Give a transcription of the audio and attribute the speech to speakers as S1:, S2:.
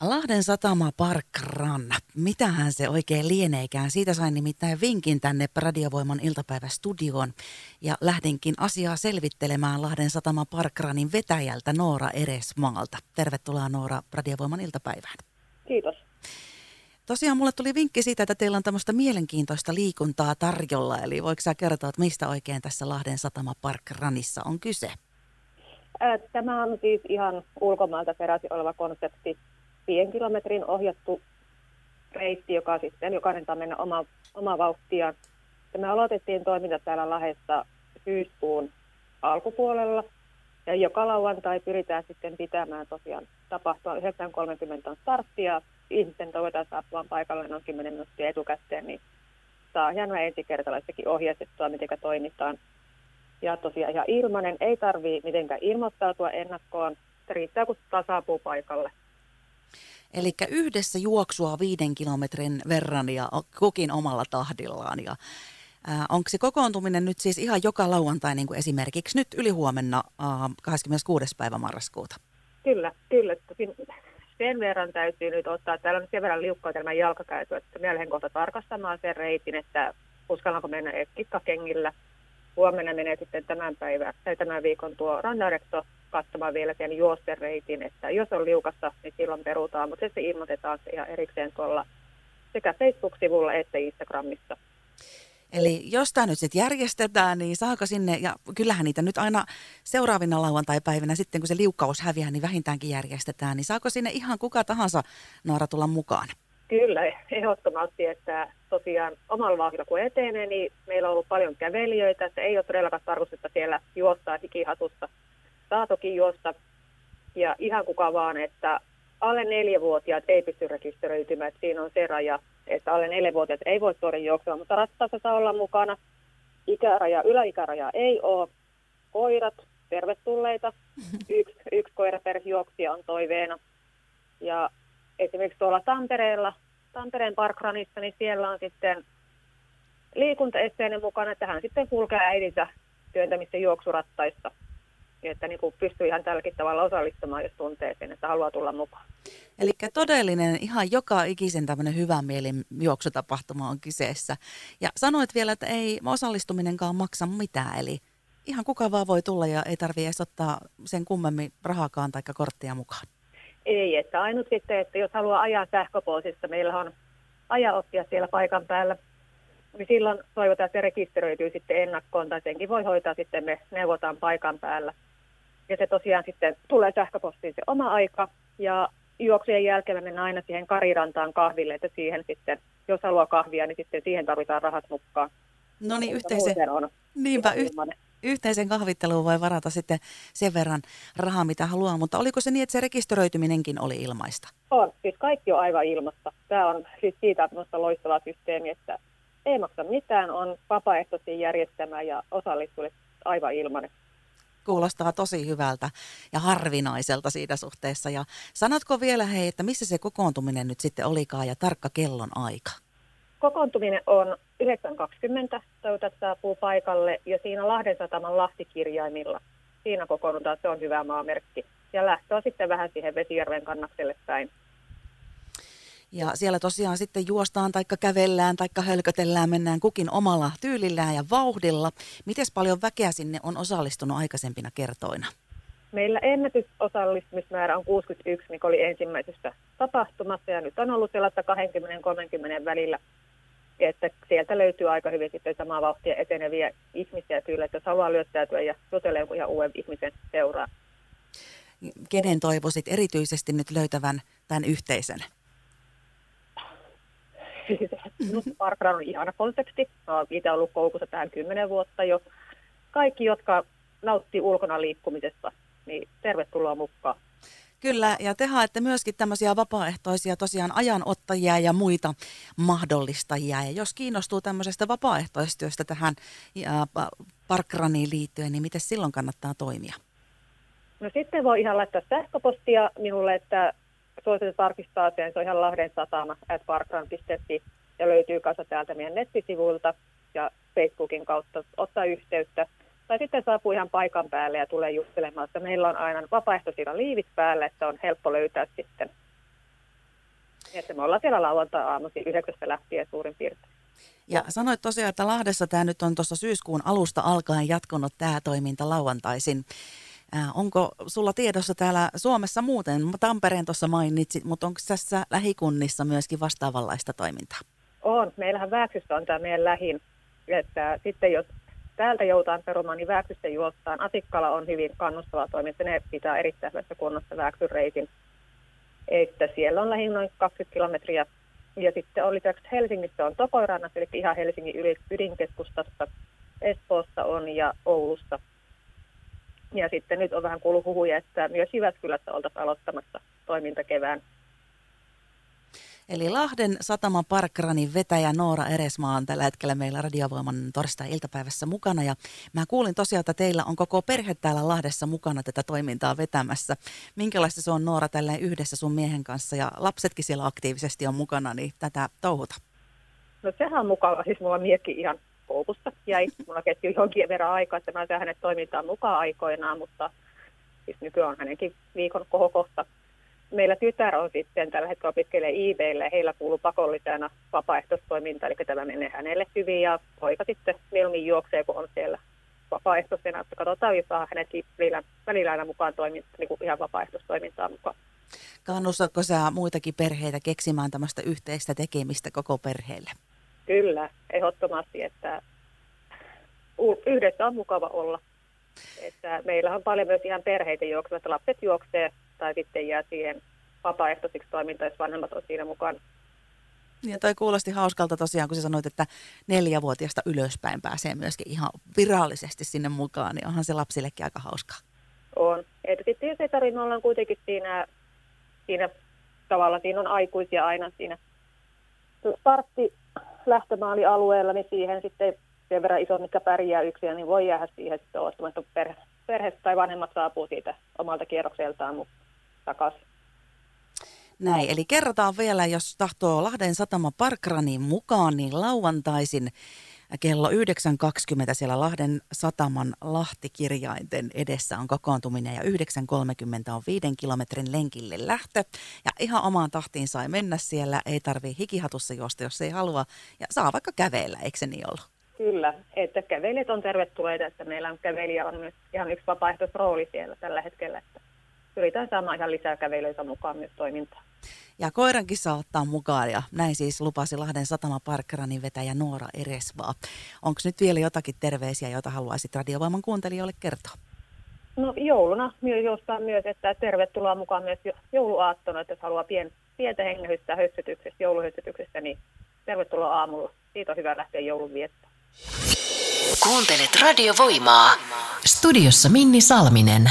S1: Lahden satama Park Run. Mitähän se oikein lieneekään? Siitä sain nimittäin vinkin tänne Radiovoiman iltapäivästudioon ja lähdinkin asiaa selvittelemään Lahden satama Park Runin vetäjältä Noora Eresmaalta. Tervetuloa Noora Radiovoiman iltapäivään.
S2: Kiitos.
S1: Tosiaan mulle tuli vinkki siitä, että teillä on tämmöistä mielenkiintoista liikuntaa tarjolla. Eli voiko sä kertoa, että mistä oikein tässä Lahden satama Park Runissa on kyse?
S2: Tämä on siis ihan ulkomailta peräisin oleva konsepti viiden kilometrin ohjattu reitti, joka sitten jokainen saa mennä oma, oma vauhtia. Me aloitettiin toiminta täällä Lahdessa syyskuun alkupuolella. Ja joka lauantai pyritään sitten pitämään tosiaan tapahtua 9.30 on starttia. Ihmisten toivotaan saapumaan paikalle noin 10 minuuttia etukäteen, niin saa hienoa ensikertalaistakin ohjeistettua, miten toimitaan. Ja tosiaan ihan ilmanen, ei tarvitse mitenkään ilmoittautua ennakkoon. Riittää, kun saapuu paikalle.
S1: Eli yhdessä juoksua viiden kilometrin verran ja kukin omalla tahdillaan. Ja, onko se kokoontuminen nyt siis ihan joka lauantai, niin kuin esimerkiksi nyt ylihuomenna ää, 26. päivä marraskuuta?
S2: Kyllä, kyllä. Sen verran täytyy nyt ottaa, täällä on sen verran liukkoa tämä jalkakäytö, että minä lähden kohta tarkastamaan sen reitin, että uskallanko mennä kikkakengillä. Huomenna menee sitten tämän päivän tai tämän viikon tuo randarekto katsomaan vielä sen juosten reitin, että jos on liukassa, niin silloin perutaan, mutta sitten ilmoitetaan se ihan erikseen tuolla sekä Facebook-sivulla että Instagramissa.
S1: Eli jos tämä nyt sitten järjestetään, niin saako sinne, ja kyllähän niitä nyt aina seuraavina lauantai-päivinä sitten, kun se liukkaus häviää, niin vähintäänkin järjestetään, niin saako sinne ihan kuka tahansa Noora tulla mukaan?
S2: Kyllä, ehdottomasti, että tosiaan omalla vauhdilla kun etenee, niin meillä on ollut paljon kävelijöitä, että ei ole todellakaan tarkoitus, siellä juostaa hikihatusta saa toki juosta ja ihan kuka vaan, että alle neljävuotiaat ei pysty rekisteröitymään. Että siinä on se raja, että alle neljävuotiaat ei voi tuoda juoksua, mutta rattaassa saa olla mukana. Ikäraja, yläikäraja ei ole. Koirat, tervetulleita. Yksi, yksi koira per juoksija on toiveena. Ja esimerkiksi tuolla Tampereella, Tampereen parkranissa, niin siellä on sitten liikuntaesteinen mukana, että hän sitten kulkee äidinsä työntämistä juoksurattaista että niin kuin pystyy ihan tälläkin tavalla osallistumaan, jos tuntee sen, että haluaa tulla mukaan.
S1: Eli todellinen ihan joka ikisen tämmöinen hyvän mielin juoksutapahtuma on kyseessä. Ja sanoit vielä, että ei osallistuminenkaan maksa mitään, eli ihan kuka vaan voi tulla ja ei tarvitse edes ottaa sen kummemmin rahakaan tai korttia mukaan.
S2: Ei, että ainut sitten, että jos haluaa ajaa sähköpoosissa, meillä on ajaoppia siellä paikan päällä, niin silloin toivotaan, että se rekisteröityy sitten ennakkoon, tai senkin voi hoitaa sitten, me neuvotaan paikan päällä. Ja se tosiaan sitten tulee sähköpostiin se oma aika. Ja juoksujen jälkeen me mennään aina siihen Karirantaan kahville, että siihen sitten, jos haluaa kahvia, niin sitten siihen tarvitaan rahat mukaan.
S1: No niin, yhteisen, on niinpä, yh, yhteisen kahvitteluun voi varata sitten sen verran rahaa, mitä haluaa, mutta oliko se niin, että se rekisteröityminenkin oli ilmaista?
S2: On, siis kaikki on aivan ilmasta. Tämä on siis siitä minusta loistava systeemi, että ei maksa mitään, on vapaaehtoisia järjestämä ja osallistuille aivan ilmainen
S1: kuulostaa tosi hyvältä ja harvinaiselta siitä suhteessa. Ja sanotko vielä hei, että missä se kokoontuminen nyt sitten olikaan ja tarkka kellon aika?
S2: Kokoontuminen on 9.20, toivotat saapuu paikalle ja siinä Lahden sataman lahtikirjaimilla. Siinä kokoonnutaan, se on hyvä maamerkki. Ja lähtö on sitten vähän siihen Vesijärven kannakselle päin.
S1: Ja siellä tosiaan sitten juostaan tai kävellään tai hölkötellään, mennään kukin omalla tyylillään ja vauhdilla. Miten paljon väkeä sinne on osallistunut aikaisempina kertoina?
S2: Meillä ennätysosallistumismäärä on 61, mikä oli ensimmäisessä tapahtumassa ja nyt on ollut sellaista 20-30 välillä. Että sieltä löytyy aika hyvin sitten samaa vauhtia eteneviä ihmisiä kyllä, että jos haluaa lyöttäytyä ja jutella jonkun ihan uuden ihmisen seuraa.
S1: Kenen toivoisit erityisesti nyt löytävän tämän yhteisön?
S2: Minusta Parkran on ihana konsepti. Olen itse ollut koukussa tähän kymmenen vuotta jo. Kaikki, jotka nauttii ulkona liikkumisesta, niin tervetuloa mukaan.
S1: Kyllä, ja te haette myöskin tämmöisiä vapaaehtoisia tosiaan ajanottajia ja muita mahdollistajia. Ja jos kiinnostuu tämmöisestä vapaaehtoistyöstä tähän Parkraniin liittyen, niin miten silloin kannattaa toimia?
S2: No sitten voi ihan laittaa sähköpostia minulle, että suositus tarkistaa sen, se on ihan Lahden satama, at parkran.fi, ja löytyy kanssa täältä meidän nettisivuilta ja Facebookin kautta ottaa yhteyttä. Tai sitten saapuu ihan paikan päälle ja tulee juttelemaan, että meillä on aina vapaaehtoisilla liivit päällä, että on helppo löytää sitten Että me ollaan siellä lauantai-aamuisin yhdeksästä lähtien suurin piirtein.
S1: Ja sanoit tosiaan, että Lahdessa tämä nyt on tuossa syyskuun alusta alkaen jatkunut tämä toiminta lauantaisin. Äh, onko sulla tiedossa täällä Suomessa muuten, Tampereen tuossa mainitsit, mutta onko tässä lähikunnissa myöskin vastaavanlaista toimintaa?
S2: On. Meillähän Vääksyssä on tämä meidän lähin. Että sitten jos täältä joutaan perumaan, niin Vääksystä juostaan. Atikkala on hyvin kannustava toiminta. Ne pitää erittäin hyvässä kunnossa Vääksyn reitin. Että siellä on lähin noin 20 kilometriä. Ja sitten oli lisäksi Helsingissä on Tokoirannassa, eli ihan Helsingin ydinkeskustassa. Espoossa on ja Oulussa ja sitten nyt on vähän kuullut huhuja, että myös Jyväskylässä oltaisiin aloittamassa toiminta kevään.
S1: Eli Lahden Satama Parkranin vetäjä Noora Eresmaa on tällä hetkellä meillä Radiovoiman torstai-iltapäivässä mukana. Ja mä kuulin tosiaan, että teillä on koko perhe täällä Lahdessa mukana tätä toimintaa vetämässä. Minkälaista se on Noora tälleen yhdessä sun miehen kanssa ja lapsetkin siellä aktiivisesti on mukana, niin tätä touhuta?
S2: No sehän on mukava. Siis mulla miekki ihan koukussa jäi. Mulla kesti jonkin verran aikaa, että mä sain hänet toimintaan mukaan aikoinaan, mutta siis nykyään on hänenkin viikon kohokohta. Meillä tytär on sitten tällä hetkellä opiskelee IBlle ja heillä kuuluu pakollisena vapaaehtoistoiminta, eli tämä menee hänelle hyvin ja poika sitten mieluummin juoksee, kun on siellä vapaaehtoisena, että katsotaan, jos saa hänet välillä, välillä aina mukaan toiminta, niin kuin ihan vapaaehtoistoimintaa mukaan.
S1: Kannustatko sä muitakin perheitä keksimään tämmöistä yhteistä tekemistä koko perheelle?
S2: Kyllä, ehdottomasti, että yhdessä on mukava olla. Että meillä on paljon myös ihan perheitä juoksevat, että lapset juoksee tai sitten jää siihen vapaaehtoisiksi toimintaan, jos vanhemmat on siinä mukaan.
S1: Ja toi kuulosti hauskalta tosiaan, kun sä sanoit, että neljävuotiaasta ylöspäin pääsee myöskin ihan virallisesti sinne mukaan, niin onhan se lapsillekin aika hauskaa.
S2: On. Että sitten jos ei tarvitse, olla kuitenkin siinä, siinä tavalla, siinä on aikuisia aina siinä startti lähtömaalialueella, niin siihen sitten sen verran iso, mikä pärjää yksin, niin voi jäädä siihen sitten odottamaan, että perhe, perhe tai vanhemmat saapuu siitä omalta kierrokseltaan takaisin.
S1: Näin, eli kerrotaan vielä, jos tahtoo Lahden satama Parkranin mukaan, niin lauantaisin kello 9.20 siellä Lahden sataman Lahtikirjainten edessä on kokoontuminen ja 9.30 on viiden kilometrin lenkille lähtö. Ja ihan omaan tahtiin sai mennä siellä, ei tarvii hikihatussa juosta, jos ei halua. Ja saa vaikka kävellä, eikö se niin ollut?
S2: Kyllä, että kävelijät on tervetulleita, että meillä on kävelijä on myös ihan yksi vapaaehtoisrooli siellä tällä hetkellä, että pyritään saamaan ihan lisää kävelijöitä mukaan myös toimintaan.
S1: Ja koirankin saa ottaa mukaan ja näin siis lupasi Lahden satama Parkkaranin vetäjä Noora Eresvaa. Onko nyt vielä jotakin terveisiä, joita haluaisit radiovoiman kuuntelijoille kertoa?
S2: No jouluna myös jostain myös, että tervetuloa mukaan myös jouluaattona, että jos haluaa pien, pientä hengähystä hössytyksestä, jouluhössytyksestä, niin tervetuloa aamulla. Siitä on hyvä lähteä joulun viettämään.
S3: Kuuntelet radiovoimaa. Studiossa Minni Salminen.